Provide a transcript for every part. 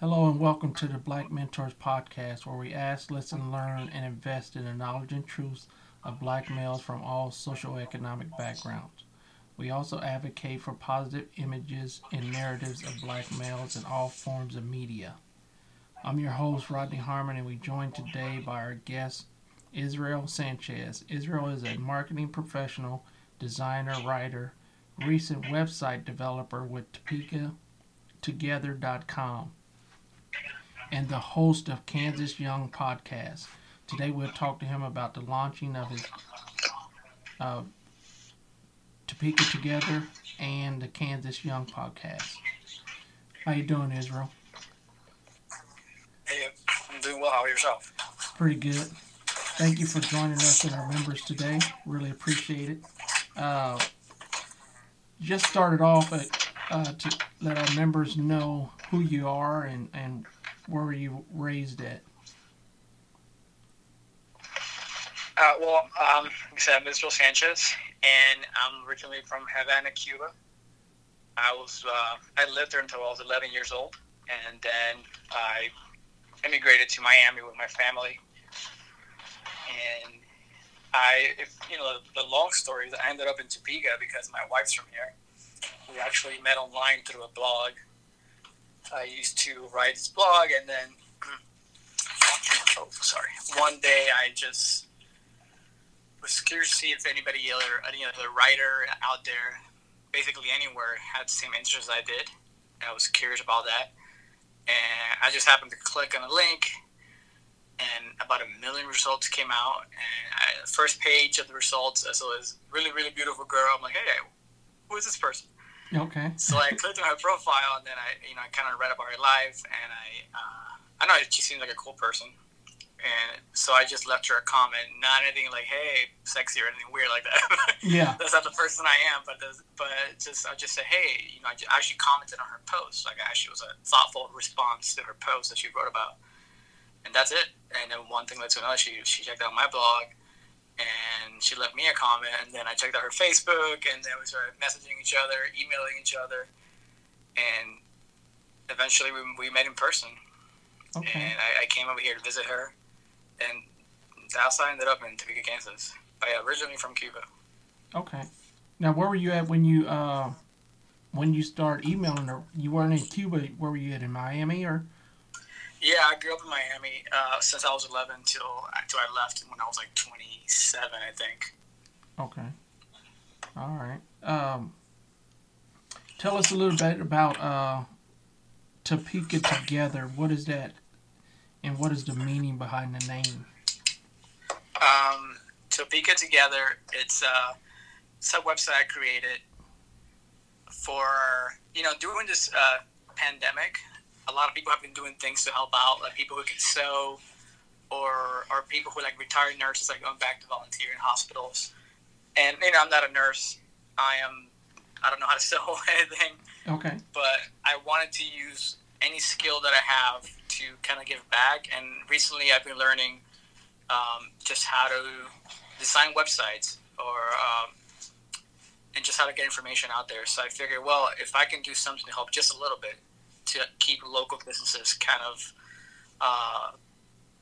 Hello and welcome to the Black Mentors Podcast, where we ask, listen, learn, and invest in the knowledge and truths of black males from all socioeconomic backgrounds. We also advocate for positive images and narratives of black males in all forms of media. I'm your host, Rodney Harmon, and we joined today by our guest, Israel Sanchez. Israel is a marketing professional, designer, writer, recent website developer with TopekaTogether.com and the host of Kansas Young Podcast. Today we'll talk to him about the launching of his uh, Topeka Together and the Kansas Young Podcast. How you doing, Israel? Hey, I'm doing well. How are yourself? Pretty good. Thank you for joining us and our members today. Really appreciate it. Uh, just started off at, uh, to let our members know who you are and, and where were you raised at? Uh, well, um, like I said, I'm Israel Sanchez, and I'm originally from Havana, Cuba. I was uh, I lived there until I was 11 years old, and then I immigrated to Miami with my family. And I, if you know, the, long story is I ended up in Topeka because my wife's from here. We actually met online through a blog I used to write his blog, and then oh, sorry, one day I just was curious to see if anybody other any other writer out there, basically anywhere, had the same interests I did. I was curious about that, and I just happened to click on a link, and about a million results came out. And I, the first page of the results, saw this really, really beautiful girl. I'm like, hey, who is this person? Okay. So I clicked on her profile, and then I, you know, I kind of read about her life, and I, uh, I know she seems like a cool person, and so I just left her a comment, not anything like, "Hey, sexy" or anything weird like that. Yeah. That's not the person I am, but but just I just said, "Hey," you know, I actually commented on her post, like I actually was a thoughtful response to her post that she wrote about, and that's it. And then one thing led to another. She she checked out my blog and she left me a comment and then i checked out her facebook and then we started messaging each other emailing each other and eventually we, we met in person Okay. and I, I came over here to visit her and that's how i ended up in topeka kansas i originally from cuba Okay. Now, where were you at when you uh when you started emailing her? You weren't in Cuba. Where were you at in Miami or? Yeah i grew up in miami uh, since i was 11 till, till i left when i was like 27 i think Okay. All right. Um, tell us a little bit about uh, Topeka Together. What is that, and what is the meaning behind the name? um, Topeka Together. It's a, it's a website I created for you know during this uh, pandemic. A lot of people have been doing things to help out, like people who can sew, or or people who like retired nurses, like going back to volunteer in hospitals. And you know, I'm not a nurse. I am. I don't know how to sew anything, Okay. but I wanted to use any skill that I have to kind of give back. And recently, I've been learning um, just how to design websites or um, and just how to get information out there. So I figured, well, if I can do something to help just a little bit to keep local businesses kind of uh,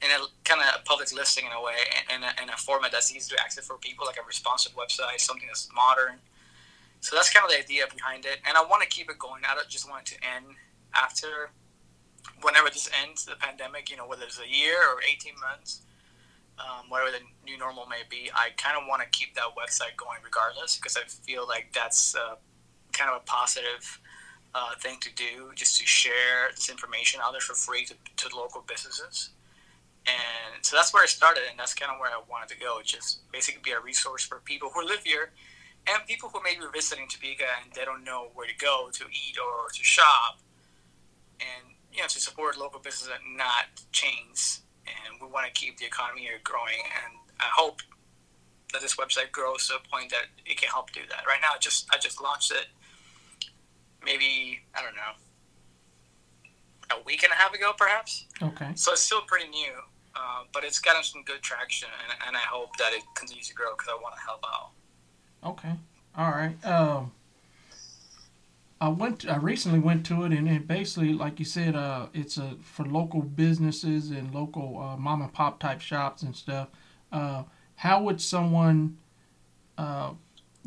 in a kind of public listing in a way, in a, in a format that's easy to access for people, like a responsive website, something that's modern. So that's kind of the idea behind it, and I want to keep it going. I don't just want it to end after whenever this ends, the pandemic. You know, whether it's a year or eighteen months um, whatever the new normal may be, I kind of want to keep that website going regardless because I feel like that's uh, kind of a positive uh, thing to do, just to share this information out there for free to, to local businesses. And so that's where I started, and that's kind of where I wanted to go. Just basically be a resource for people who live here and people who may be visiting Topeka and they don't know where to go to eat or to shop, and you know to support local businesses and not chains and we want to keep the economy here growing. And I hope that this website grows to a point that it can help do that. Right now, I just I just launched it. Maybe I don't know a week and a half ago, perhaps. Okay. So it's still pretty new, uh, but it's gotten some good traction, and, and I hope that it continues to grow because I want to help out. Okay. All right. Um, I went. To, I recently went to it, and it basically, like you said, uh, it's a for local businesses and local uh, mom and pop type shops and stuff. Uh, how would someone uh,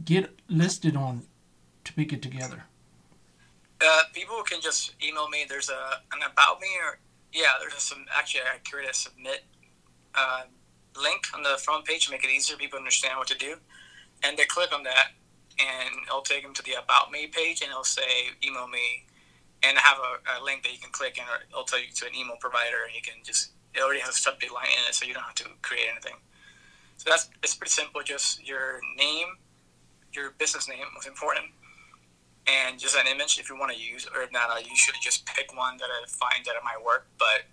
get listed on Topeka Together? Uh, people can just email me. There's a an about me, or yeah, there's some actually I created a submit uh, link on the front page to make it easier for people to understand what to do, and they click on that and it'll take them to the About Me page, and it'll say email me, and have a, a, link that you can click, and it'll tell you to an email provider, and you can just it already has a subject line in it, so you don't have to create anything. So that's it's pretty simple. Just your name, your business name was important, and just an image if you want to use, or if not, I usually just pick one that I find that it might work. But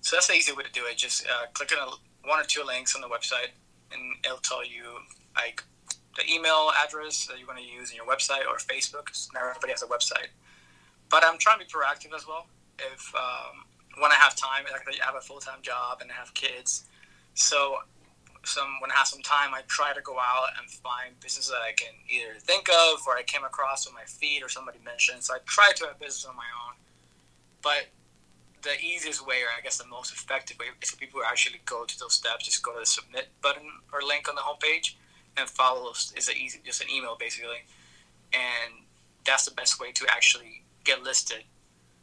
so that's the easy way to do it. Just uh, click on a, one or two links on the website, and it'll tell you like the email address that you're going to use in your website or Facebook. Not everybody has a website, but I'm trying to be proactive as well. If um, when I have time, like I have a full time job and I have kids, so some when I have some time, I try to go out and find businesses that I can either think of or I came across on my feed or somebody mentioned. So I try to have business on my own, but the easiest way, or I guess the most effective way, is for people to actually go to those steps. Just go to the submit button or link on the homepage and follow is a easy, just an email basically, and that's the best way to actually get listed.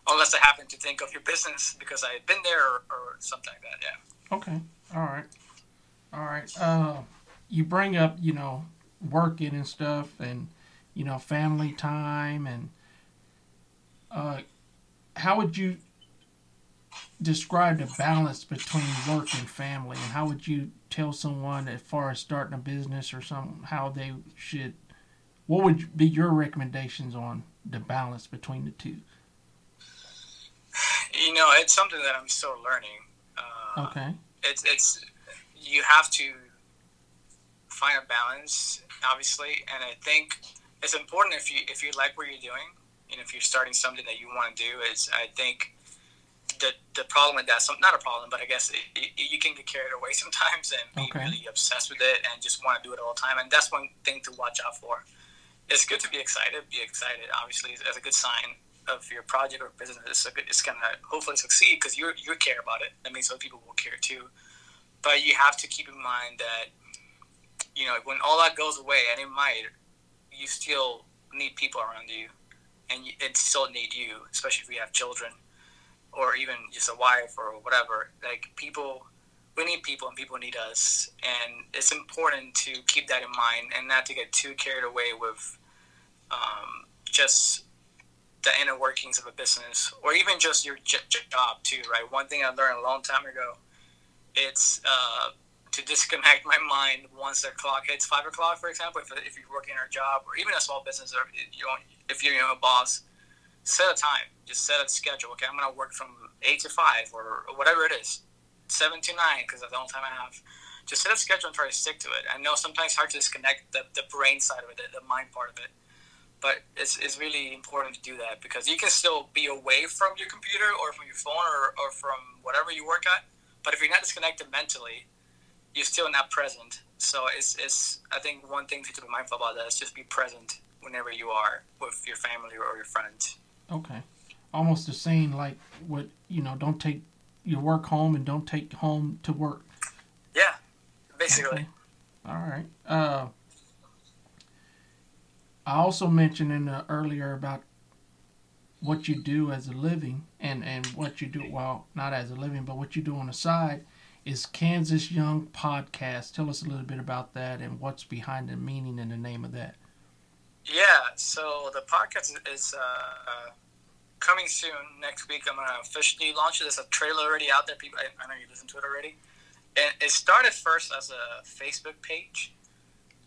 Unless I happen to think of your business because I've been there or, or something like that. Yeah. Okay. All right. All right. Uh, you bring up, you know, working and stuff, and you know, family time, and uh, how would you describe the balance between work and family, and how would you tell someone as far as starting a business or some how they should? What would be your recommendations on the balance between the two? You know, it's something that I'm still learning. Uh, okay. It's it's you have to find a balance, obviously, and I think it's important if you if you like what you're doing and if you're starting something that you want to do. Is I think the the problem with that, some, not a problem, but I guess it, it, you can get carried away sometimes and be okay. really obsessed with it and just want to do it all the time. And that's one thing to watch out for. It's good to be excited. Be excited, obviously, as a good sign of your project or business. It's, good, it's gonna hopefully succeed because you you care about it. That means other people will care too. But you have to keep in mind that you know when all that goes away, and it might, you still need people around you, and it still need you, especially if you have children or even just a wife or whatever. Like people, we need people and people need us, and it's important to keep that in mind and not to get too carried away with um, just the inner workings of a business or even just your j- job too. Right. One thing I learned a long time ago, it's uh, to disconnect my mind once the clock hits five o'clock, for example. If, if you're working a job or even a small business, or you if you're your own boss set a time. Just set a schedule. Okay, I'm gonna work from eight to five or, whatever it is, seven to nine because that's the only time I have. Just set a schedule and try to stick to it. I know sometimes it's hard to disconnect the, the brain side of it, the mind part of it, but it's, it's really important to do that because you can still be away from your computer or from your phone or, or from whatever you work at. But if you're not disconnected mentally, you're still not present. So it's, it's I think one thing to be mindful about that is just be present whenever you are with your family or your friends. Okay. Almost the same like what you know. Don't take your work home and don't take home to work. Yeah, basically. Okay. All right. Uh, I also mentioned in the, earlier about what you do as a living and and what you do well not as a living but what you do on the side is Kansas Young Podcast. Tell us a little bit about that and what's behind the meaning and the name of that. Yeah, so the podcast is uh, coming soon. Next week, I'm gonna officially launch it. There's a trailer already out there. People, I, I know you listened to it already. And it started first as a Facebook page.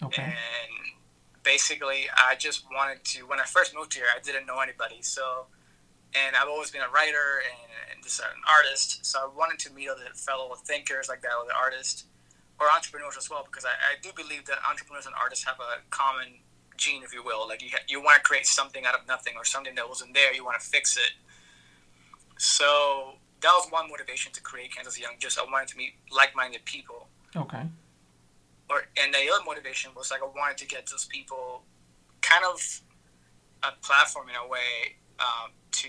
Okay. And basically, I just wanted to. When I first moved here, I didn't know anybody. So, and I've always been a writer and, and just an artist. So I wanted to meet other fellow thinkers like that, other artists or entrepreneurs as well, because I, I do believe that entrepreneurs and artists have a common gene, if you will. Like you, you want to create something out of nothing or something that wasn't there. You want to fix it. So that was one motivation to create Kansas Young. Just I wanted to meet like-minded people. Okay. Or and the other motivation was like I wanted to get those people kind of a platform in a way um, to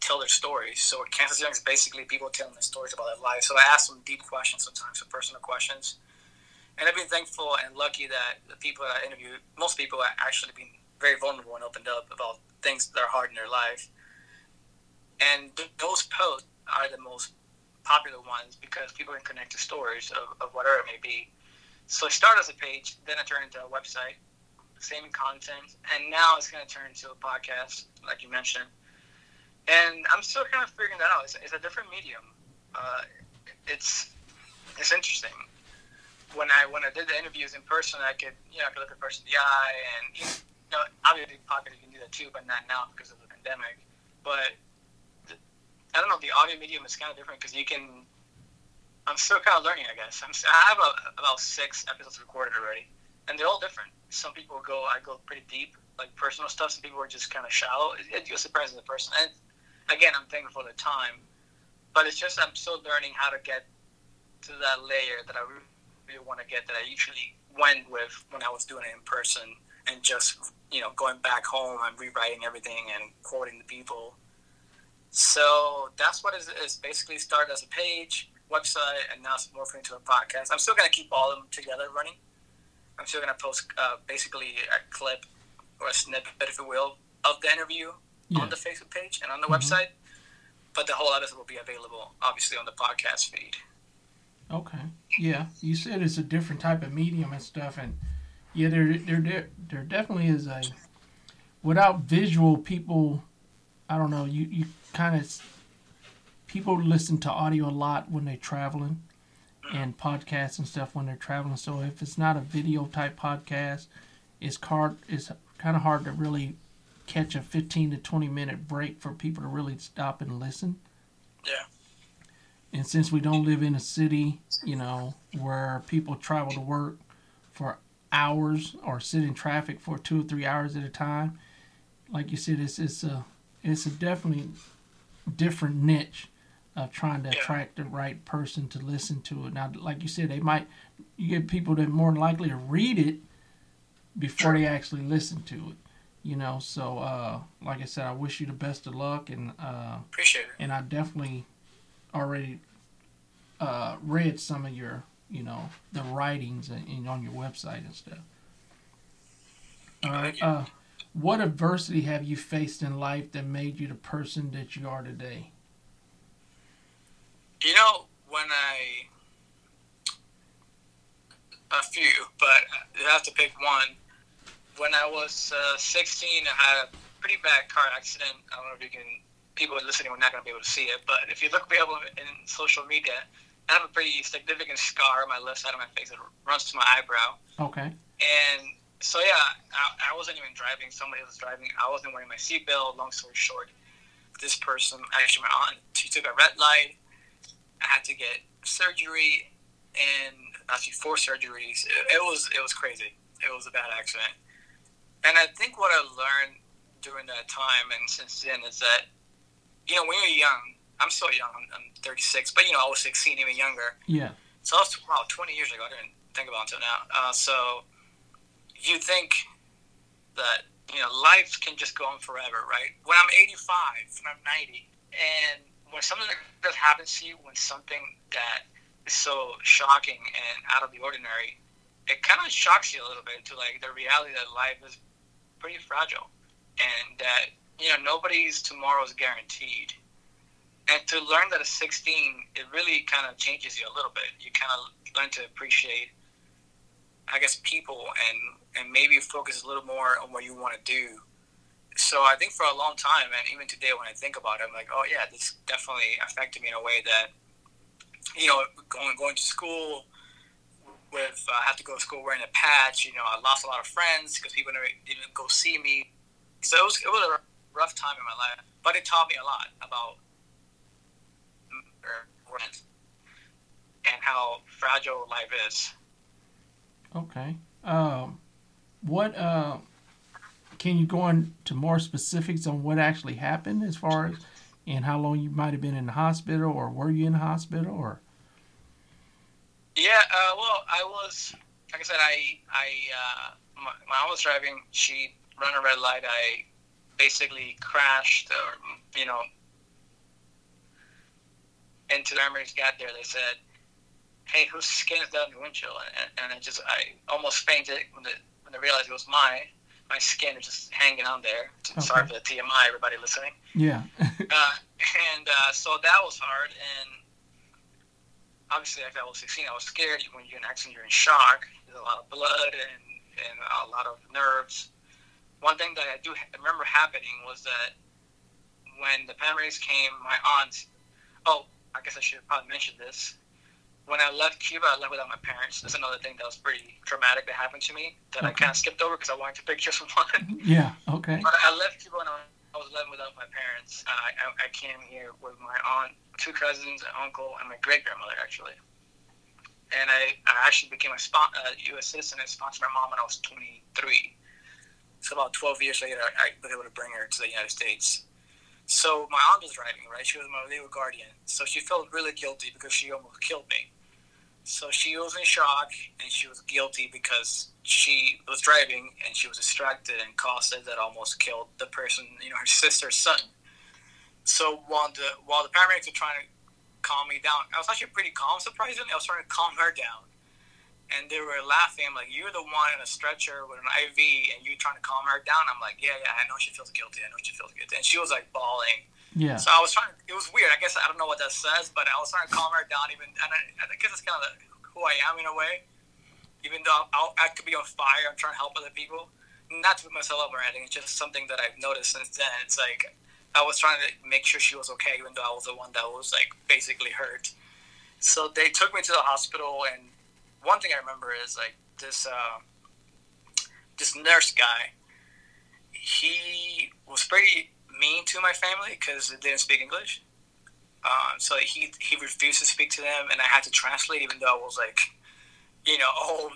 tell their stories. So Kansas Young is basically people telling their stories about their life. So I ask them deep questions sometimes, some personal questions. And I've been thankful and lucky that the people that I interviewed, most people have actually been very vulnerable and opened up about things that are hard in their life. And th- those posts are the most popular ones because people can connect to stories of, of whatever it may be. So it started as a page, then it turned into a website, same content, and now it's going to turn into a podcast, like you mentioned. And I'm still kind of figuring that out. It's, it's a different medium. Uh, it's it's interesting. When I when I did the interviews in person, I could you know I could look a person in the eye, and you know obviously podcast you can do that too, but not now because of the pandemic. But I don't know. The audio medium is kind of different because you can. I'm still kind of learning, I guess. I'm, I have a, about six episodes recorded already, and they're all different. Some people go, I go pretty deep, like personal stuff. Some people are just kind of shallow. It, it on the person. And again, I'm thankful for the time, but it's just I'm still learning how to get to that layer that I really, want to get that I usually went with when I was doing it in person, and just you know going back home and rewriting everything and quoting the people so that's what is basically started as a page, website, and now it's morphing into a podcast. I'm still going to keep all of them together running. I'm still going to post uh, basically a clip or a snippet, if you will, of the interview yeah. on the Facebook page and on the mm-hmm. website. But the whole episode will be available, obviously, on the podcast feed. Okay. Yeah, you said it's a different type of medium and stuff, and yeah, there, there, there, there definitely is a. Without visual, people, I don't know. You, you kind of people listen to audio a lot when they're traveling and podcasts and stuff when they're traveling. So if it's not a video type podcast, it's hard. It's kind of hard to really catch a 15 to 20 minute break for people to really stop and listen. Yeah. And since we don't live in a city, you know, where people travel to work for hours or sit in traffic for two or three hours at a time, like you said, it's it's a it's a definitely different niche of trying to attract the right person to listen to it. Now, like you said, they might you get people that more likely to read it before they actually listen to it. You know, so uh, like I said, I wish you the best of luck, and uh, appreciate it. And I definitely already uh, read some of your, you know, the writings and, and on your website and stuff. All right. Uh, what adversity have you faced in life that made you the person that you are today? You know, when I. A few, but you have to pick one. When I was uh, 16, I had a pretty bad car accident. I don't know if you can. People listening are not going to be able to see it, but if you look me up in social media, I have a pretty significant scar on my left side of my face that runs to my eyebrow. Okay. And so yeah, I, I, wasn't even driving. Somebody was driving. I wasn't wearing my seatbelt. Long story short, this person, actually my aunt, she took a red light. I had to get surgery, and actually four surgeries. It, it was it was crazy. It was a bad accident. And I think what I learned during that time and since then is that, you know, when you're young, I'm still young. I'm, I'm 36, but you know, I was 16, even younger. Yeah. So I was wow, 20 years ago. I didn't think about it until now. Uh, so you think that you know life can just go on forever, right? When I'm 85, when I'm 90, and when something does happen to you, when something that is so shocking and out of the ordinary, it kind of shocks you a little bit to like the reality that life is pretty fragile, and that you know nobody's tomorrow is guaranteed. And to learn that at 16, it really kind of changes you a little bit. You kind of learn to appreciate, I guess, people and and maybe focus a little more on what you want to do. So I think for a long time, and even today when I think about it, I'm like, oh yeah, this definitely affected me in a way that, you know, going going to school with uh, I had to go to school wearing a patch. You know, I lost a lot of friends because people never didn't go see me. So it was it was a rough time in my life, but it taught me a lot about and how fragile life is. Okay. Um, what uh, can you go into more specifics on what actually happened as far as and how long you might have been in the hospital or were you in the hospital or? Yeah, uh, well, I was like I said, I I uh, my, mom was driving. She ran a red light. I basically crashed or you know into the emergency got there, they said, "Hey, whose skin is on the windshield?" And, and I just I almost fainted when, the, when I realized it was my my skin is just hanging on there. Okay. Sorry for the TMI, everybody listening. Yeah. uh, and uh, so that was hard, and obviously, after I was 16, I was scared. When you're in an accident, you're in shock. There's a lot of blood and and a lot of nerves. One thing that I do remember happening was that when the paramedics came, my aunt. Oh, I guess I should have probably mention this. When I left Cuba, I left without my parents. That's another thing that was pretty traumatic that happened to me that okay. I kind of skipped over because I wanted to pick just one. Yeah. Okay. But I left Cuba when I was left without my parents. Uh, I, I came here with my aunt, two cousins, an uncle, and my great grandmother actually. And I, I actually became a spon- uh, U.S. citizen and sponsored my mom when I was 23. So about 12 years later, I was able to bring her to the United States. So my aunt was driving, right? She was my legal guardian. So she felt really guilty because she almost killed me. So she was in shock and she was guilty because she was driving and she was distracted and caused it that almost killed the person, you know, her sister's son. So while the while the paramedics were trying to calm me down, I was actually pretty calm, surprisingly. I was trying to calm her down and they were laughing. I'm like, you're the one in a stretcher with an IV, and you're trying to calm her down. I'm like, yeah, yeah, I know she feels guilty. I know she feels guilty, and she was like bawling. Yeah. So I was trying. It was weird. I guess I don't know what that says, but I was trying to calm her down. Even, and I, I guess it's kind of who I am in a way. Even though I'll, I could be on fire, I'm trying to help other people. Not to put myself up or anything. It's just something that I've noticed since then. It's like I was trying to make sure she was okay, even though I was the one that was like basically hurt. So they took me to the hospital and one thing I remember is like this uh, this nurse guy. He was pretty mean to my family because they didn't speak English. Uh, so he he refused to speak to them, and I had to translate, even though I was like, you know, all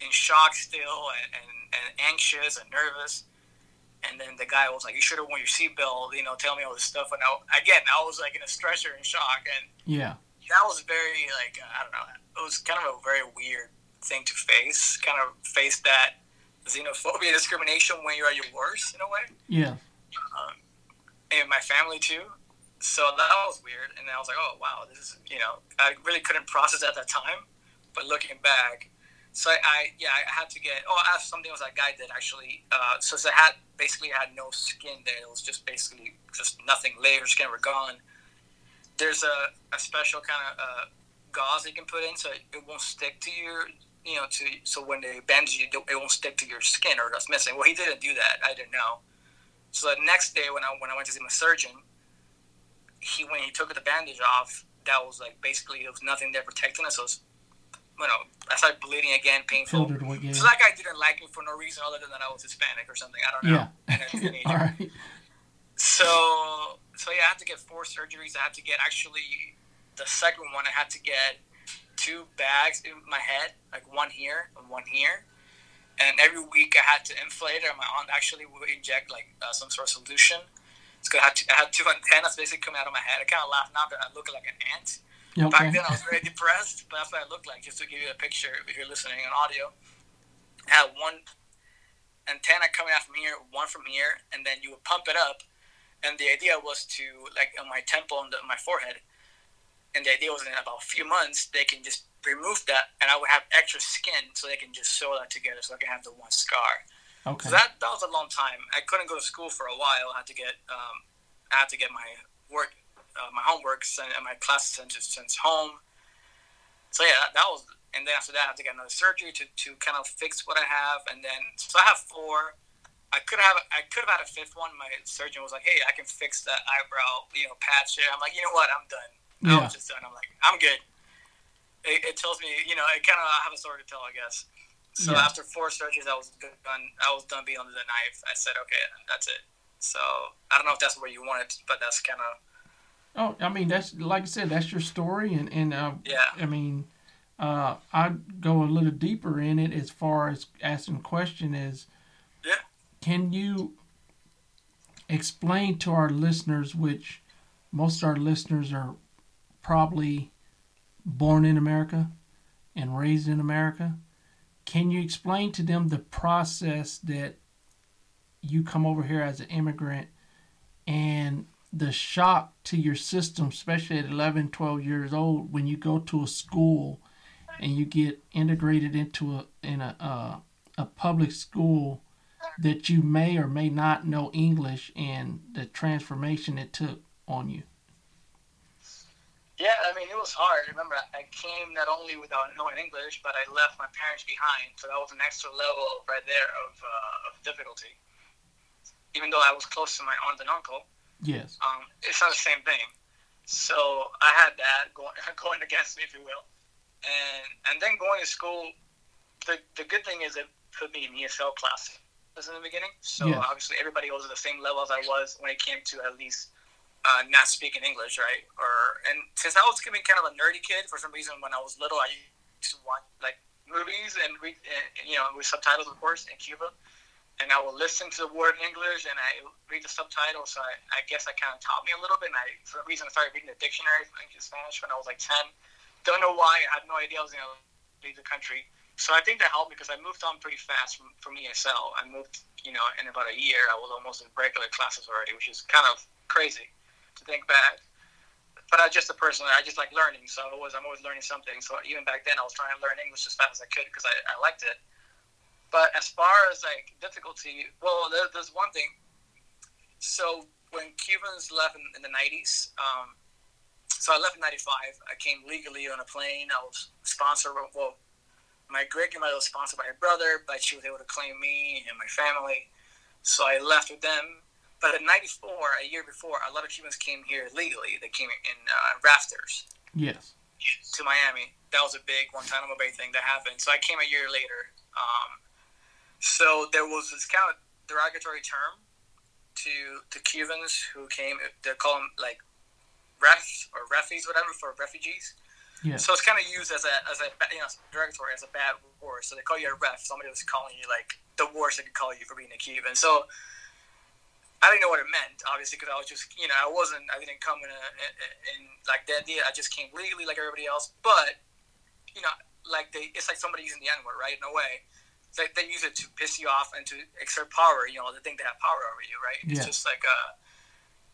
in shock still, and, and, and anxious and nervous. And then the guy was like, "You should have worn your seatbelt," you know, tell me all this stuff. And I, again, I was like in a stretcher in shock, and yeah, that was very like I don't know it was kind of a very weird thing to face. Kind of face that xenophobia, discrimination when you're at your worst in a way. Yeah. Um, and my family too. So that was weird. And I was like, oh wow, this is you know I really couldn't process at that time, but looking back. So I, I yeah I had to get oh I asked something was that guy did actually. Uh, so I had basically I had no skin there. It was just basically just nothing. Layers skin were gone. There's a, a special kind of uh, gauze you can put in so it won't stick to your you know to so when they bandage you it won't stick to your skin or that's missing. Well he didn't do that. I didn't know so the next day when i when i went to see my surgeon he when he took the bandage off that was like basically there was nothing there protecting us. So was, you know i started bleeding again painful. So that guy didn't like me for no reason other than that i was hispanic or something. I don't know. Yeah. all right. So so yeah i had to get four surgeries. I had to get actually the second one, I had to get two bags in my head, like one here and one here. And every week I had to inflate it, and my aunt actually would inject like uh, some sort of solution. So I had, to, I had two antennas basically coming out of my head. I kind of laugh now that I look like an ant. Okay. Back then I was very depressed, but that's what I looked like. Just to give you a picture, if you're listening on audio, I had one antenna coming out from here, one from here, and then you would pump it up. And the idea was to, like, on my temple and my forehead, and the idea was in about a few months they can just remove that, and I would have extra skin, so they can just sew that together, so I can have the one scar. Okay. So that that was a long time. I couldn't go to school for a while. I had to get um, I had to get my work, uh, my homework sent, and my classes sent to sent home. So yeah, that, that was. And then after that, I had to get another surgery to, to kind of fix what I have. And then so I have four. I could have I could have had a fifth one. My surgeon was like, "Hey, I can fix that eyebrow, you know, patch there." I'm like, "You know what? I'm done." Yeah. I was just done. I'm like, I'm good. It, it tells me, you know, it kind of I have a story to tell, I guess. So yeah. after four surgeries, I was done. I was done being under the knife. I said, okay, that's it. So I don't know if that's where you want it, but that's kind of. Oh, I mean, that's like I said, that's your story, and and uh, yeah, I mean, uh, I'd go a little deeper in it as far as asking the question is, yeah, can you explain to our listeners, which most of our listeners are probably born in America and raised in America. Can you explain to them the process that you come over here as an immigrant and the shock to your system, especially at 11, 12 years old, when you go to a school and you get integrated into a in a a public school that you may or may not know English and the transformation it took on you. Yeah, I mean, it was hard. Remember, I came not only without knowing English, but I left my parents behind. So that was an extra level right there of, uh, of difficulty. Even though I was close to my aunt and uncle, yes, um, it's not the same thing. So I had that going, going against me, if you will. And and then going to school, the, the good thing is it put me in ESL classes was in the beginning. So yes. obviously everybody was at the same level as I was when it came to at least uh, not speaking English, right? Or and since I was kind of a nerdy kid for some reason when I was little, I used to watch like movies and read, you know, with subtitles, of course, in Cuba. And I would listen to the word in English and I read the subtitles. So I, I guess that kind of taught me a little bit. And I, for some reason, I started reading the dictionary in Spanish when I was like 10. Don't know why. I had no idea I was going to leave the country. So I think that helped because I moved on pretty fast from, from ESL. I moved, you know, in about a year, I was almost in regular classes already, which is kind of crazy to think back. But I just a person, I just like learning. So I was, I'm always learning something. So even back then, I was trying to learn English as fast as I could because I, I liked it. But as far as like difficulty, well, there, there's one thing. So when Cubans left in, in the 90s, um, so I left in 95. I came legally on a plane. I was sponsored, well, my great grandmother was sponsored by her brother, but she was able to claim me and my family. So I left with them but in '94, a year before, a lot of Cubans came here legally. They came in uh, rafters. Yes. To Miami. That was a big Guantanamo Bay thing that happened. So I came a year later. Um, so there was this kind of derogatory term to to Cubans who came. They call them like refs or refugees, whatever, for refugees. Yeah. So it's kind of used as a as a you know derogatory as a bad word. So they call you a ref. Somebody was calling you like the worst they could call you for being a Cuban. So I didn't know what it meant, obviously, because I was just, you know, I wasn't, I didn't come in, a, in, like that idea. I just came legally like everybody else. But, you know, like they, it's like somebody using the N word, right? In a way, they, they use it to piss you off and to exert power. You know, they think they have power over you, right? It's just like a,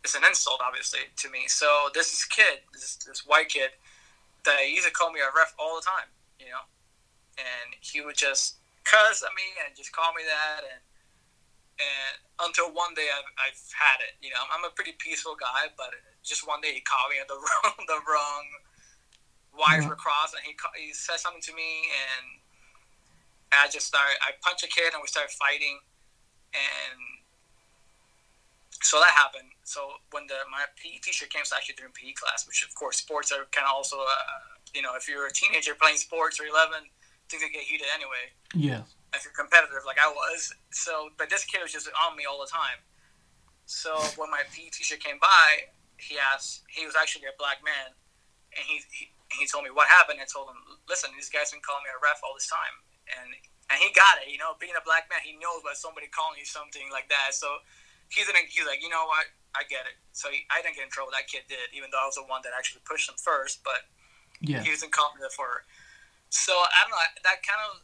it's an insult, obviously, to me. So this is kid, this this white kid, that used to call me a ref all the time, you know, and he would just cuss at me and just call me that and and until one day I've, I've had it. You know, I'm a pretty peaceful guy, but just one day he caught me at the wrong the wrong wires mm-hmm. were crossed, and he he said something to me, and I just started. I punched a kid, and we started fighting, and so that happened. So when the my PE teacher came, to actually during PE class, which of course sports are kind of also, uh, you know, if you're a teenager playing sports or 11, things get heated anyway. Yes if you're competitive like I was. So, but this kid was just on me all the time. So when my PE teacher came by, he asked. He was actually a black man, and he, he he told me what happened. I told him, listen, these guys been calling me a ref all this time, and and he got it. You know, being a black man, he knows what somebody calling you something like that. So he didn't. He's like, you know what? I get it. So he, I didn't get in trouble. That kid did, even though I was the one that actually pushed him first. But yeah. he was incompetent for. So I don't know. That kind of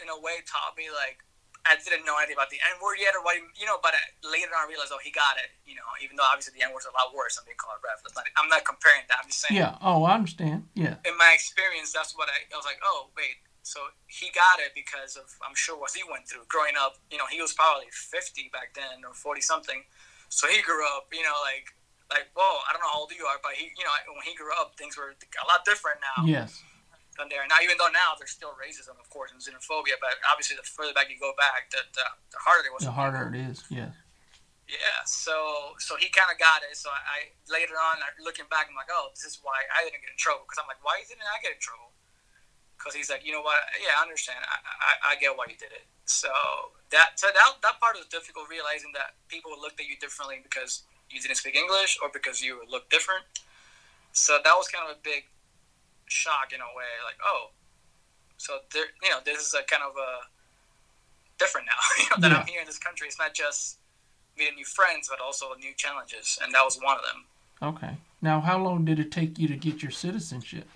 in a way taught me like I didn't know anything about the N word yet, or what you know. But later on, I realized, oh, he got it. You know, even though obviously the N word's a lot worse. I'm being called ref. Not, I'm not comparing that. I'm just saying. Yeah. Oh, I understand. Yeah. In my experience, that's what I, I was like. Oh, wait. So he got it because of I'm sure what he went through growing up. You know, he was probably 50 back then or 40 something. So he grew up. You know, like like whoa, I don't know how old you are, but he, you know, when he grew up, things were a lot different now. Yes done there. And now, even though now there's still racism, of course, and xenophobia, but obviously the further back you go back, the, the, the harder it was. The harder it is, yeah. Yeah, so so he kind of got it. So I, I later on, looking back, I'm like, oh, this is why I didn't get in trouble. Because I'm like, why didn't I get in trouble? Because he's like, you know what? Yeah, I understand. I, I, I get why you did it. So that so that that part was difficult, realizing that people looked at you differently because you didn't speak English or because you looked different. So that was kind of a big shock in a way, like oh, so there, you know, this is a kind of a different now. you know, that yeah. I'm here in this country. It's not just meeting new friends, but also new challenges, and that was one of them. Okay. Now, how long did it take you to get your citizenship?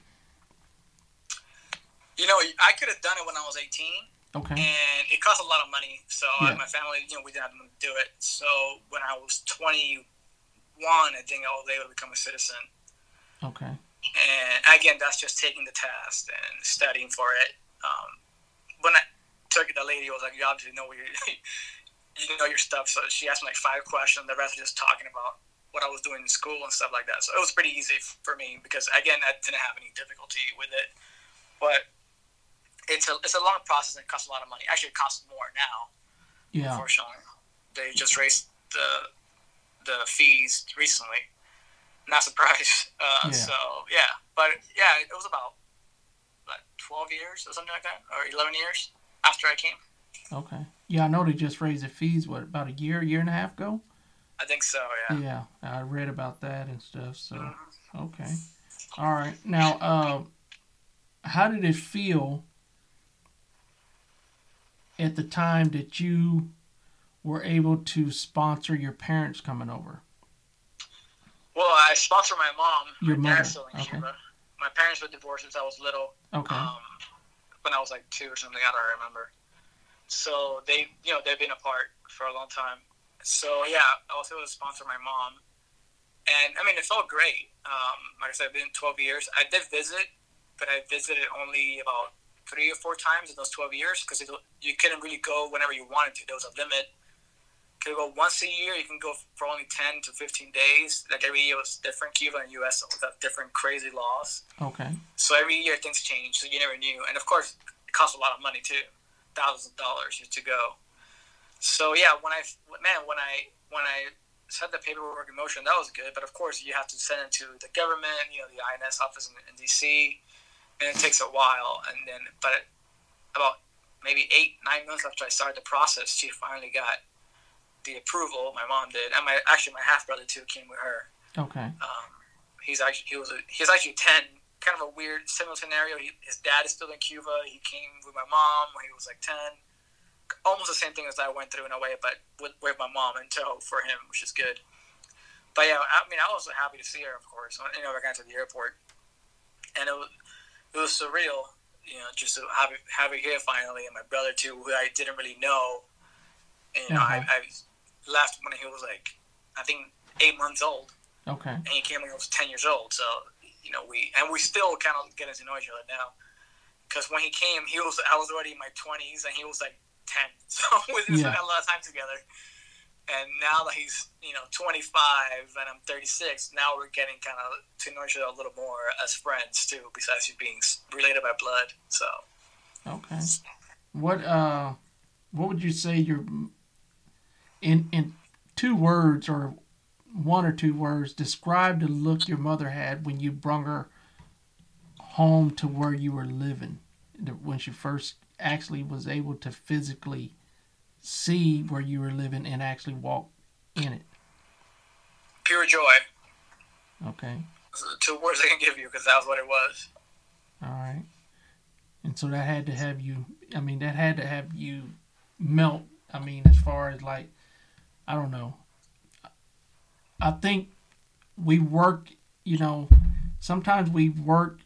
You know, I could have done it when I was 18, Okay. and it cost a lot of money. So Yeah. I, my family, you know, we didn't have to do it. So when I was 21, I think I was able to become a citizen. Okay. And again, that's just taking the test and studying for it. Um, when I took it, the lady was like, "You obviously know what you you know your stuff." So she asked me like five questions. The rest were just talking about what I was doing in school and stuff like that. So it was pretty easy for me because again, I didn't have any difficulty with it. But it's a it's a long process and it costs a lot of money. Actually, it costs more now. Yeah. Unfortunately, they just raised the the fees recently. Not surprised. Uh, Yeah. So yeah, but yeah, it was about like twelve years or something like that, or eleven years after I came. Okay. Yeah, I know they just raised the fees. What about a year, year and a half ago? I think so. Yeah. Yeah, I read about that and stuff. So Mhm. okay. All right. Now, uh, how did it feel at the time that you were able to sponsor your parents coming over? Well, I sponsored my mom. Your my mother, dad's still in okay. Cuba. My parents were divorced since I was little. Okay. um, when I was like two or something. I don't remember. So they, you know, they've been apart for a long time. So yeah, I was able to sponsor my mom, and I mean, it felt great. Um, like I said, I've been 12 years. I did visit, but I visited only about three or four times in those 12 years because you couldn't really go whenever you wanted to. There was a limit. You could go once a year. You can go for only 10 to 15 days. Like every year was different. Cuba and U.S. have different crazy laws. Okay. So every year things change, so you never knew. And of course, it costs a lot of money too, thousands of dollars just to go. So yeah, when I man, when I when I set the paperwork in motion, that was good. But of course, you have to send it to the government, you know, the INS office in, in DC, and it takes a while. And then, but about maybe eight nine months after I started the process, she finally got the approval. My mom did, and my actually my half brother too came with her. Okay. Um, he's actually he was a, he was actually ten. Kind of a weird similar scenario. He, his dad is still in Cuba. He came with my mom when he was like ten. Almost the same thing as I went through in a way, but with, with my mom in tow for him, which is good. But yeah, I mean, I was happy to see her, of course. When, you know, we got to the airport, and it was it was surreal. You know, just to have have it here finally, and my brother too, who I didn't really know. And, you know, Uh-huh. I, I left when he was like, I think eight months old Okay. and he came when he was 10 years old. So, you know, we, and we still kind of get to know each other now. Because when he came, he was, I was already in my 20s and he was like 10. So we spent Yeah. a lot of time together. And now that he's, you know, 25 and I'm 36, now we're getting kind of to know each other a little more as friends too, besides you being related by blood. So, Okay. What uh, what would you say your in in two words or one or two words describe the look your mother had when you brung her home to where you were living when she first actually was able to physically see where you were living and actually walk in it. pure joy. Okay. Those are the two words I can give you because that was what it was. All right. And so that had to have you, I mean, that had to have you melt. I mean, as far as like, I don't know. I think we work, you know, sometimes we work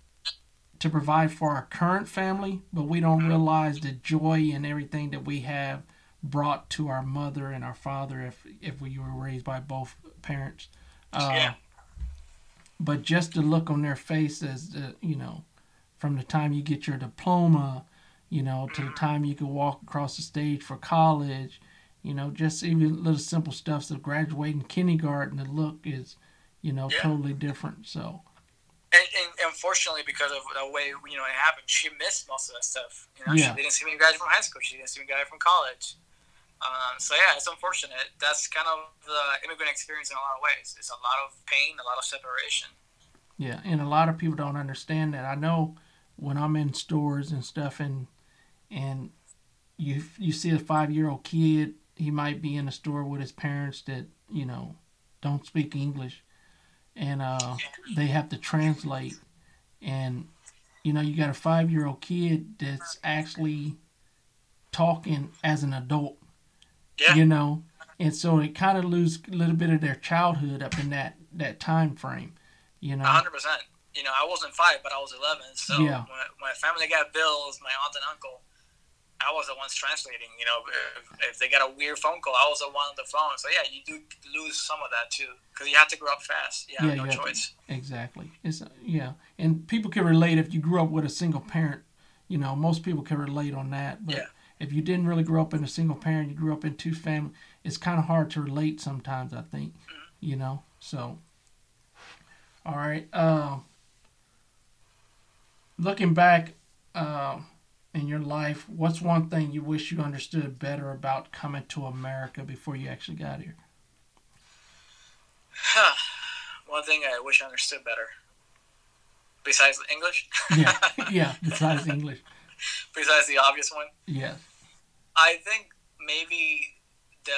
to provide for our current family, but we don't realize the joy and everything that we have brought to our mother and our father if if we were raised by both parents. Uh, Yeah. But just the look on their face as the, you know, from the time you get your diploma, you know, to the time you can walk across the stage for college, you know, just even little simple stuff. So graduating kindergarten, the look is, you know, Yeah. totally different. So And, and unfortunately, because of the way you know it happened, she missed most of that stuff. You know, Yeah. she didn't see me graduate from high school. She didn't see me graduate from college. Um, so yeah, it's unfortunate. That's kind of the immigrant experience in a lot of ways. It's a lot of pain, a lot of separation. Yeah, and a lot of people don't understand that. I know when I'm in stores and stuff, and and you you see a five year old kid, he might be in a store with his parents that you know don't speak English, and uh, they have to translate, and you know you got a five year old kid that's actually talking as an adult, Yeah. you know, and so it kind of lose a little bit of their childhood up in that that time frame, you know. Hundred percent. You know, I wasn't five, but I was eleven. So Yeah. my family got bills, my aunt and uncle, I was the ones translating. You know, if, if, they got a weird phone call, I was the one on the phone. So yeah, you do lose some of that too, because you have to grow up fast. You yeah, no choice. To, exactly. It's yeah, and people can relate if you grew up with a single parent. You know, most people can relate on that. But yeah. if you didn't really grow up in a single parent, you grew up in two family, it's kind of hard to relate sometimes. I think. Mm-hmm. You know, so. All right. Uh, looking back. Uh, in your life, what's one thing you wish you understood better about coming to America before you actually got here? Huh. One thing I wish I understood better. Besides English? yeah, yeah, besides English. besides the obvious one? Yeah. I think maybe the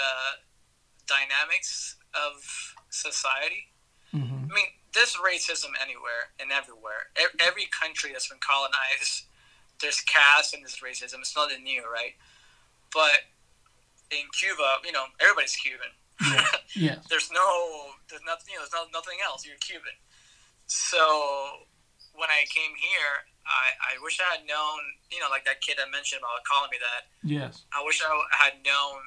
dynamics of society. Mm-hmm. I mean, there's racism anywhere and everywhere. Every country that's been colonized there's caste and there's racism. It's nothing new, right? But in Cuba, you know, everybody's Cuban. Yeah. yeah. there's no, there's nothing, you know, there's no, nothing else. You're Cuban. So when I came here, I, I wish I had known, you know, like that kid I mentioned about calling me that. Yes. I wish I had known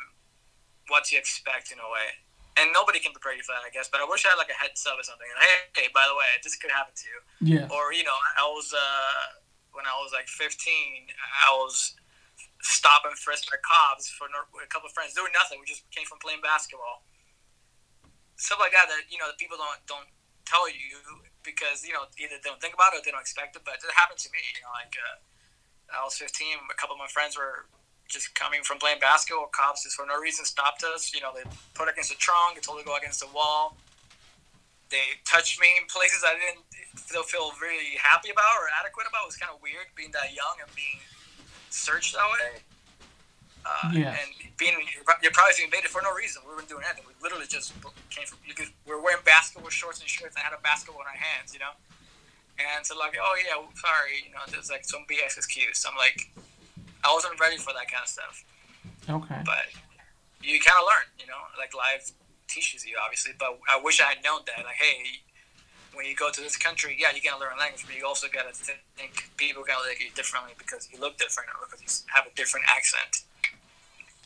what to expect in a way. And nobody can prepare you for that, I guess. But I wish I had like a heads up or something. hey, hey, by the way, this could happen to you. Yeah. Or you know, I was uh, when I was like 15, I was stopping by cops for a couple of friends doing nothing. We just came from playing basketball. Stuff like that that you know the people don't don't tell you because you know either they don't think about it or they don't expect it. But it happened to me. You know, like uh, I was 15. A couple of my friends were just coming from playing basketball. Cops just for no reason stopped us. You know, they put against the trunk. They told to go against the wall. They touched me in places I didn't still feel really happy about or adequate about. It was kind of weird being that young and being searched that way. Uh, yeah. And being you're probably being baited for no reason. We weren't doing anything. We literally just came from. You could, we were wearing basketball shorts and shirts and I had a basketball in our hands, you know. And so like, oh yeah, sorry, you know, there's like some BS excuse. I'm like, I wasn't ready for that kind of stuff. Okay. But you kind of learn, you know, like life teaches you, obviously. But I wish I had known that. Like, hey, when you go to this country, yeah, you gotta learn a language, but you also gotta think people gotta look at you differently because you look different or because you have a different accent.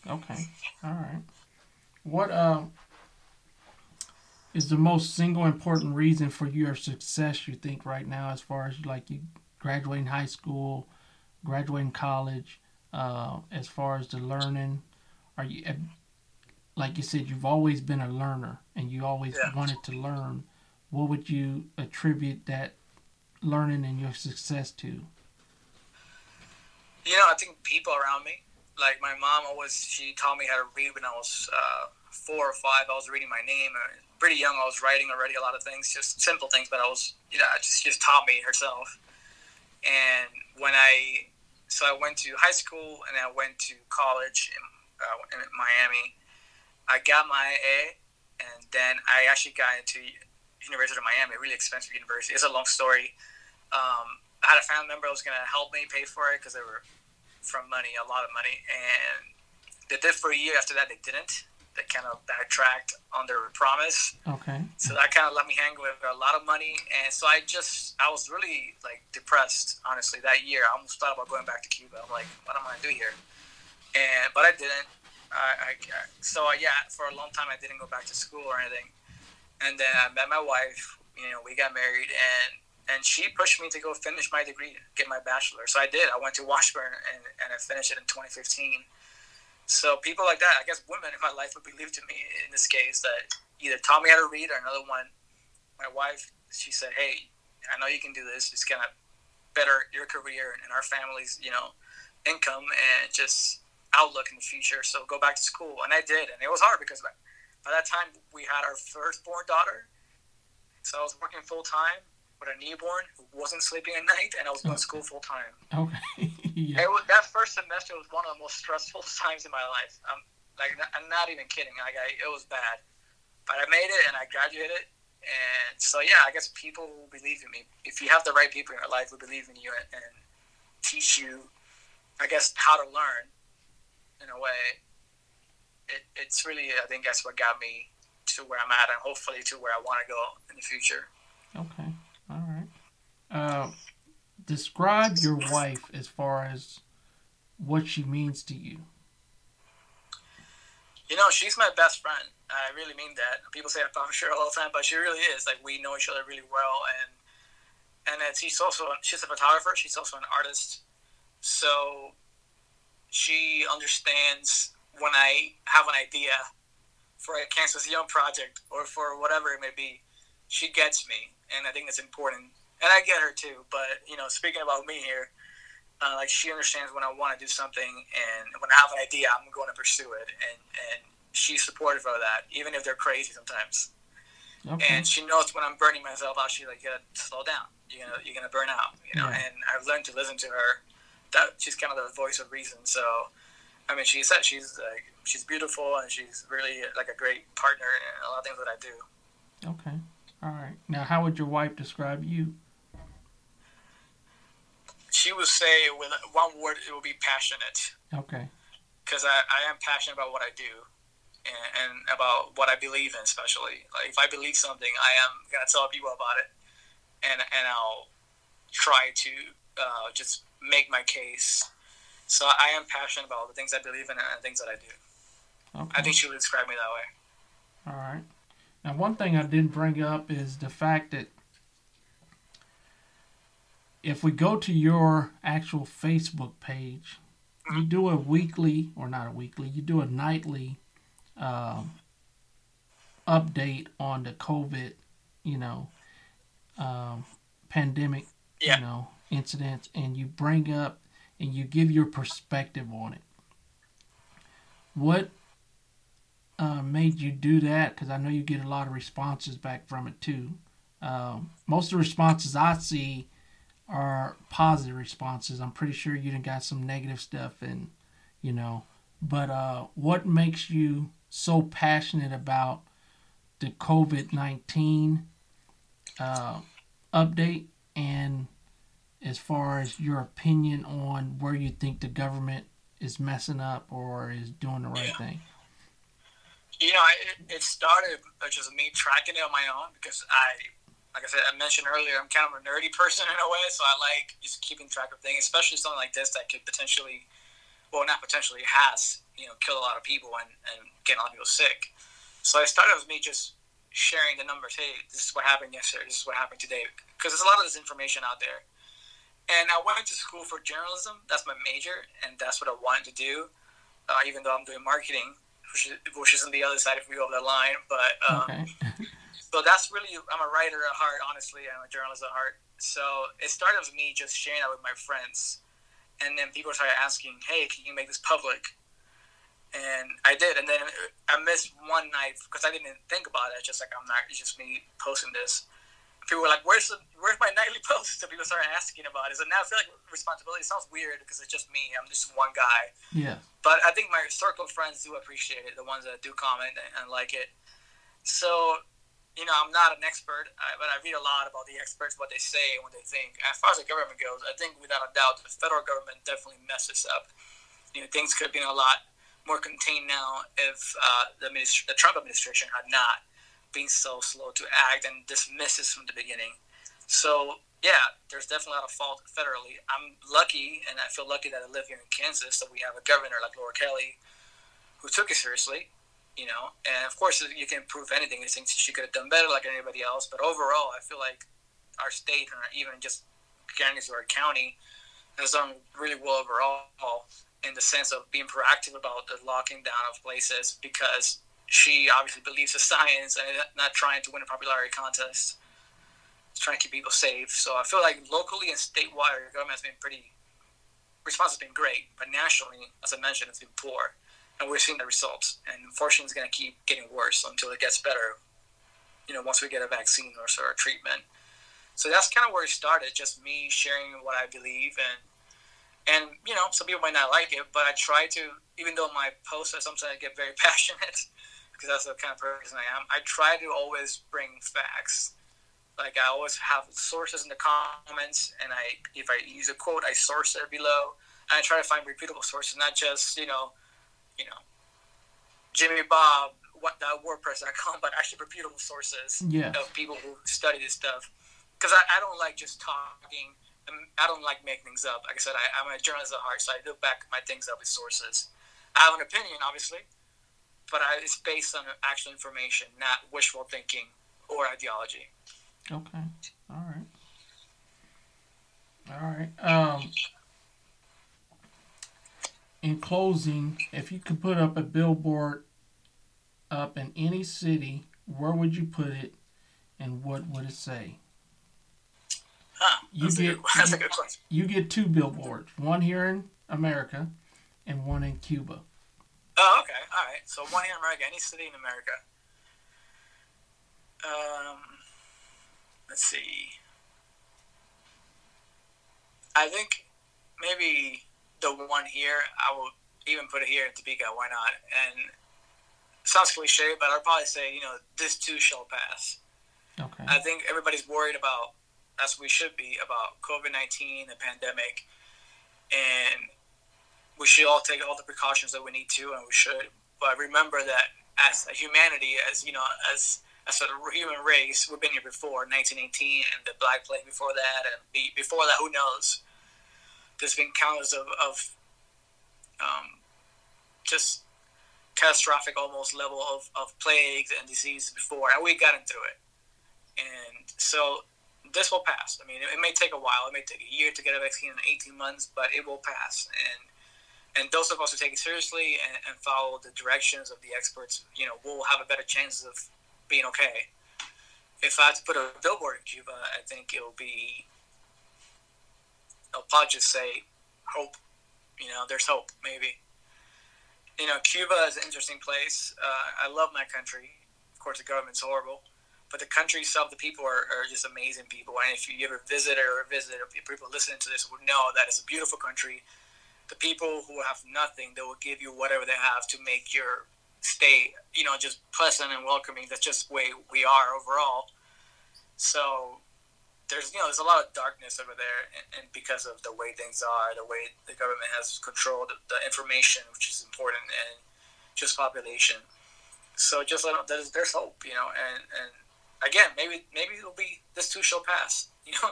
Okay, all right. What uh, is the most single important reason for your success? You think right now, as far as like you graduating high school, graduating college, uh, as far as the learning, are you like you said, you've always been a learner and you always yeah. wanted to learn. What would you attribute that learning and your success to? You know, I think people around me. Like my mom always, she taught me how to read when I was uh, four or five. I was reading my name. Pretty young, I was writing already a lot of things, just simple things. But I was, you know, just just taught me herself. And when I, so I went to high school and I went to college in, uh, in Miami I got my A, and then I actually got into University of Miami, a really expensive university. It's a long story. Um, I had a family member that was going to help me pay for it because they were from money, a lot of money, and they did for a year. After that, they didn't. They kind of backtracked on their promise. Okay. So that kind of let me hang with a lot of money, and so I just I was really like depressed, honestly, that year. I almost thought about going back to Cuba. I'm like, what am I gonna do here? And but I didn't I, I, so uh, yeah, for a long time I didn't go back to school or anything, and then I met my wife. You know, we got married, and and she pushed me to go finish my degree, get my bachelor. So I did. I went to Washburn, and and I finished it in 2015. So people like that, I guess women in my life would believe to me in this case that either taught me how to read or another one. My wife, she said, "Hey, I know you can do this. It's gonna better your career and our family's, you know, income, and just outlook in the future. So go back to school, and I did, and it was hard because by, by that time we had our firstborn daughter. So I was working full time with a newborn who wasn't sleeping at night, and I was going to school full time. Okay. yeah. was, that first semester was one of the most stressful times in my life. I'm like, I'm not even kidding. Like, I, it was bad, but I made it, and I graduated. And so, yeah, I guess people will believe in me. If you have the right people in your life who believe in you and, and teach you, I guess, how to learn, in a way, it, it's really I think that's what got me to where I'm at, and hopefully to where I want to go in the future. Okay, all right. Uh, describe your wife as far as what she means to you? You know, she's my best friend. I really mean that. People say I talk to her all the time, but she really is. Like we know each other really well, and and she's also she's a photographer. She's also an artist, so she understands when I have an idea for a Kansas Young project or for whatever it may be. She gets me, and I think that's important. And I get her too. But you know, speaking about me here, uh, like she understands when I want to do something, and when I have an idea, I'm going to pursue it, and and she's supportive of that, even if they're crazy sometimes. Okay. And she knows when I'm burning myself out. She's like, "You gotta slow down. You're gonna you're gonna burn out." You know. Yeah. And I've learned to listen to her. That she's kind of the voice of reason. So, I mean, she said she's like she's beautiful and she's really like a great partner in a lot of things that I do. Okay. All right. Now, how would your wife describe you? She would say with one word, it would be passionate. Okay. Because I, I am passionate about what I do and, and, about what I believe in, especially. Like if I believe something, I am gonna tell people about it, and and I'll try to uh, just make my case. So I am passionate about the things I believe in and the things that I do. Okay. I think she would describe me that way. All right. Now, one thing I didn't bring up is the fact that if we go to your actual Facebook page, you mm-hmm. do a weekly, or not a weekly, you do a nightly um, update on the COVID, you know, um, pandemic, yeah. you know, incidents, and you bring up and you give your perspective on it. What uh, made you do that? Because I know you get a lot of responses back from it too. Um, most of the responses I see are positive responses. I'm pretty sure you didn't got some negative stuff, and you know. But uh, what makes you so passionate about the COVID 19 uh, update and as far as your opinion on where you think the government is messing up or is doing the right yeah. thing? You know, it, it started just me tracking it on my own because I, like I said, I mentioned earlier, I'm kind of a nerdy person in a way, so I like just keeping track of things, especially something like this that could potentially, well, not potentially, has you know kill a lot of people and, and get a lot of people sick. So I started with me just sharing the numbers. Hey, this is what happened yesterday. This is what happened today. Because there's a lot of this information out there. And I went to school for journalism. That's my major, and that's what I wanted to do. Uh, even though I'm doing marketing, which is, which is on the other side if we go over the line. But um, okay. so that's really I'm a writer at heart. Honestly, I'm a journalist at heart. So it started with me just sharing that with my friends, and then people started asking, "Hey, can you make this public?" and I did. And then I missed one night because I didn't think about it. Just like I'm not, it's just me posting this. People were like, "Where's the, where's my nightly post?" So people started asking about it. So now I feel like responsibility sounds weird because it's just me. I'm just one guy. Yeah. But I think my circle of friends do appreciate it. The ones that do comment and, and like it. So you know, I'm not an expert, but I read a lot about the experts, what they say and what they think. As far as the government goes, I think without a doubt, the federal government definitely messes up. You know, things could have been a lot more contained now if uh, the, administ- the Trump administration had not been so slow to act and dismisses from the beginning. So yeah, there's definitely a lot of fault federally. I'm lucky, and I feel lucky that I live here in Kansas, that we have a governor like Laura Kelly who took it seriously. You know, and of course you can improve anything. You think she could have done better like anybody else, but overall, I feel like our state and even just Kansas or county has done really well overall in the sense of being proactive about the locking down of places because she obviously believes in science and not trying to win a popularity contest. She's trying to keep people safe. So I feel like locally and statewide, our government has been pretty response has been great, but nationally, as I mentioned, it's been poor, and we're seeing the results. And unfortunately, it's going to keep getting worse until it gets better. You know, once we get a vaccine or, or a treatment. So that's kind of where it started. Just me sharing what I believe and and you know some people might not like it but i try to even though my posts are sometimes i get very passionate because that's the kind of person i am i try to always bring facts like i always have sources in the comments and i if i use a quote i source it below and i try to find reputable sources not just you know you know jimmy bob what that wordpress.com but actually reputable sources yeah. of people who study this stuff because I, I don't like just talking um, I don't like making things up. Like I said, I, I'm a journalist at heart, so I do back my things up with sources. I have an opinion, obviously, but I, it's based on actual information, not wishful thinking or ideology. Okay. All right. All right. Um, in closing, if you could put up a billboard up in any city, where would you put it, and what would it say? Huh, You get good, that's a good question. you get two billboards, one here in America, and one in Cuba. All right. So one here in America, any city in America. Um, let's see. I think maybe the one here, I will even put it here in Topeka. Why not? And sounds cliche, but I'll probably say, you know, this too shall pass. Okay. I think everybody's worried about, as we should be, about COVID 19, the pandemic, and we should all take all the precautions that we need to, and we should. But remember that as a humanity, as you know, as as a human race, we've been here before, 1918, and the Black Plague before that, and be, before that, who knows? There's been countless of, of um, just catastrophic, almost level of, of plagues and diseases before, and we got through it. And so this will pass. I mean, it, it may take a while. It may take a year to get a vaccine, in 18 months, but it will pass. And and those of us who take it seriously and, and follow the directions of the experts, you know, will have a better chance of being okay. If I had to put a billboard in Cuba, I think it'll be, I'll probably just say hope. You know, there's hope, maybe. You know, Cuba is an interesting place. Uh, I love my country. Of course, the government's horrible, but the country itself, the people are, are just amazing people. And if you ever visit or visit, people listening to this would know that it's a beautiful country. The people who have nothing, they will give you whatever they have to make your stay, you know, just pleasant and welcoming. That's just the way we are overall. So there's, you know, there's a lot of darkness over there, and, and because of the way things are, the way the government has controlled the information, which is important, and just population. So just let, there's, there's hope, you know, and and again, maybe maybe it'll be this too shall pass, you know.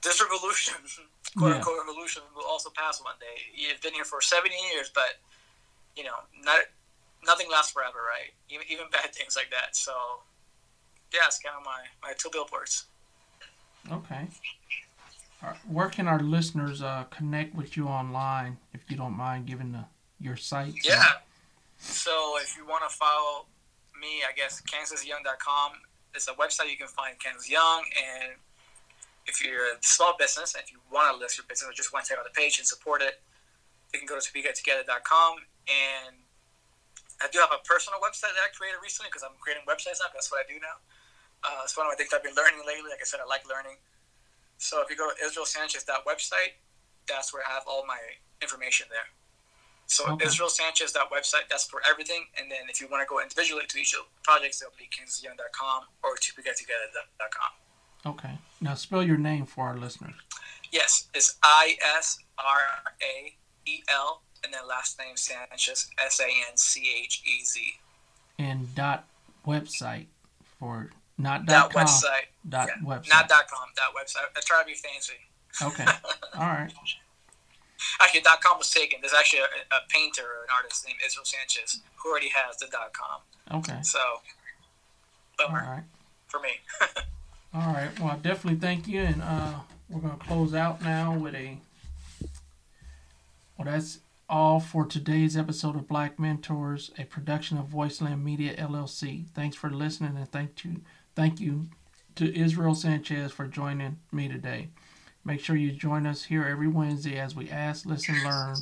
This revolution, quote Yeah. unquote revolution, will also pass one day. You've been here for 70 years, but you know, not nothing lasts forever, right? Even, even bad things like that. So, yeah, it's kind of my, my two billboards. Okay. Right. Where can our listeners uh, connect with you online, if you don't mind giving the, your site? Yeah. So, if you want to follow me, I guess kansasyoung.com is a website you can find Kansas Young. And if you're a small business, and if you want to list your business or just want to check out the page and support it, you can go to topekatogether.com. And I do have a personal website that I created recently because I'm creating websites now. That's what I do now. Uh, it's one of the things I've been learning lately. Like I said, I like learning. So if you go to israelsanchez.website, that's where I have all my information there. So Okay. israelsanchez.website, that's for everything. And then if you want to go individually to each of the projects, it'll be kansasyoung.com or topekatogether.com. Okay. Now spell your name for our listeners. Yes, it's I S R A E L and then last name Sanchez S A N C H E Z. And dot website for not That dot com. website. Dot yeah, website. Not dot com, Dot website. I try to be fancy. Okay. All right. Actually, dot com was taken. There's actually a, a painter or an artist named Israel Sanchez who already has the dot com. Okay. So, All bummer right. for me. All right. Well, I definitely thank you, and uh, we're gonna close out now with a. Well, that's all for today's episode of Black Mentors, a production of Voiceland Media LLC. Thanks for listening, and thank you, thank you to Israel Sanchez for joining me today. Make sure you join us here every Wednesday as we ask, listen, learn,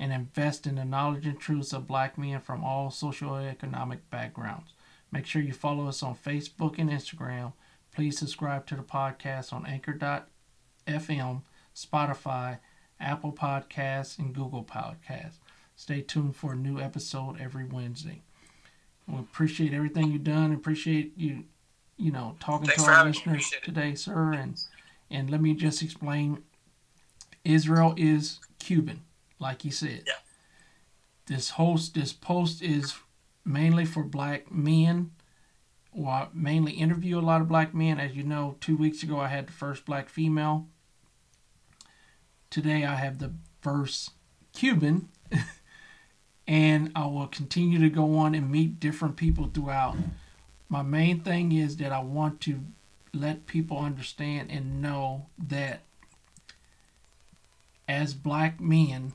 and invest in the knowledge and truths of black men from all socioeconomic backgrounds. Make sure you follow us on Facebook and Instagram. Please subscribe to the podcast on Anchor.fm, Spotify, Apple Podcasts, and Google Podcasts. Stay tuned for a new episode every Wednesday. We appreciate everything you've done. Appreciate you, you know, talking Thanks to our listeners today, sir. And and let me just explain. Israel is Cuban, like you said. Yeah. This host, this post is mainly for black men. Well, mainly interview a lot of black men. As you know, two weeks ago I had the first black female today I have the first Cuban, and I will continue to go on and meet different people throughout. My main thing is that I want to let people understand and know that as black men,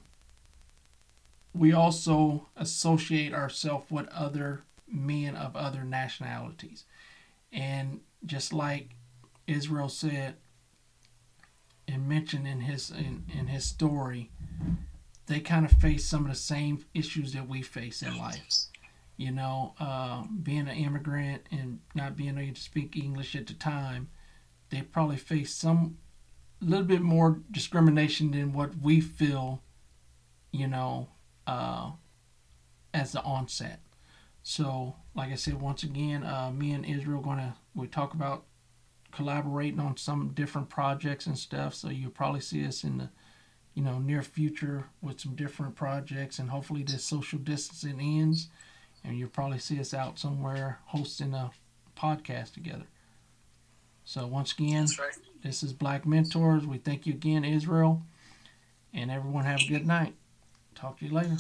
we also associate ourselves with other men of other nationalities. And just like Israel said and mentioned in his in, in his story, they kind of face some of the same issues that we face in life. You know, uh, being an immigrant and not being able to speak English at the time, they probably face some a little bit more discrimination than what we feel, you know, uh, as the onset. So, like I said, once again, uh, me and Israel gonna we talk about collaborating on some different projects and stuff. So you'll probably see us in the you know near future with some different projects, and hopefully this social distancing ends, and you'll probably see us out somewhere hosting a podcast together. So once again, right. this is Black Mentors. We thank you again, Israel, and everyone have a good night. Talk to you later.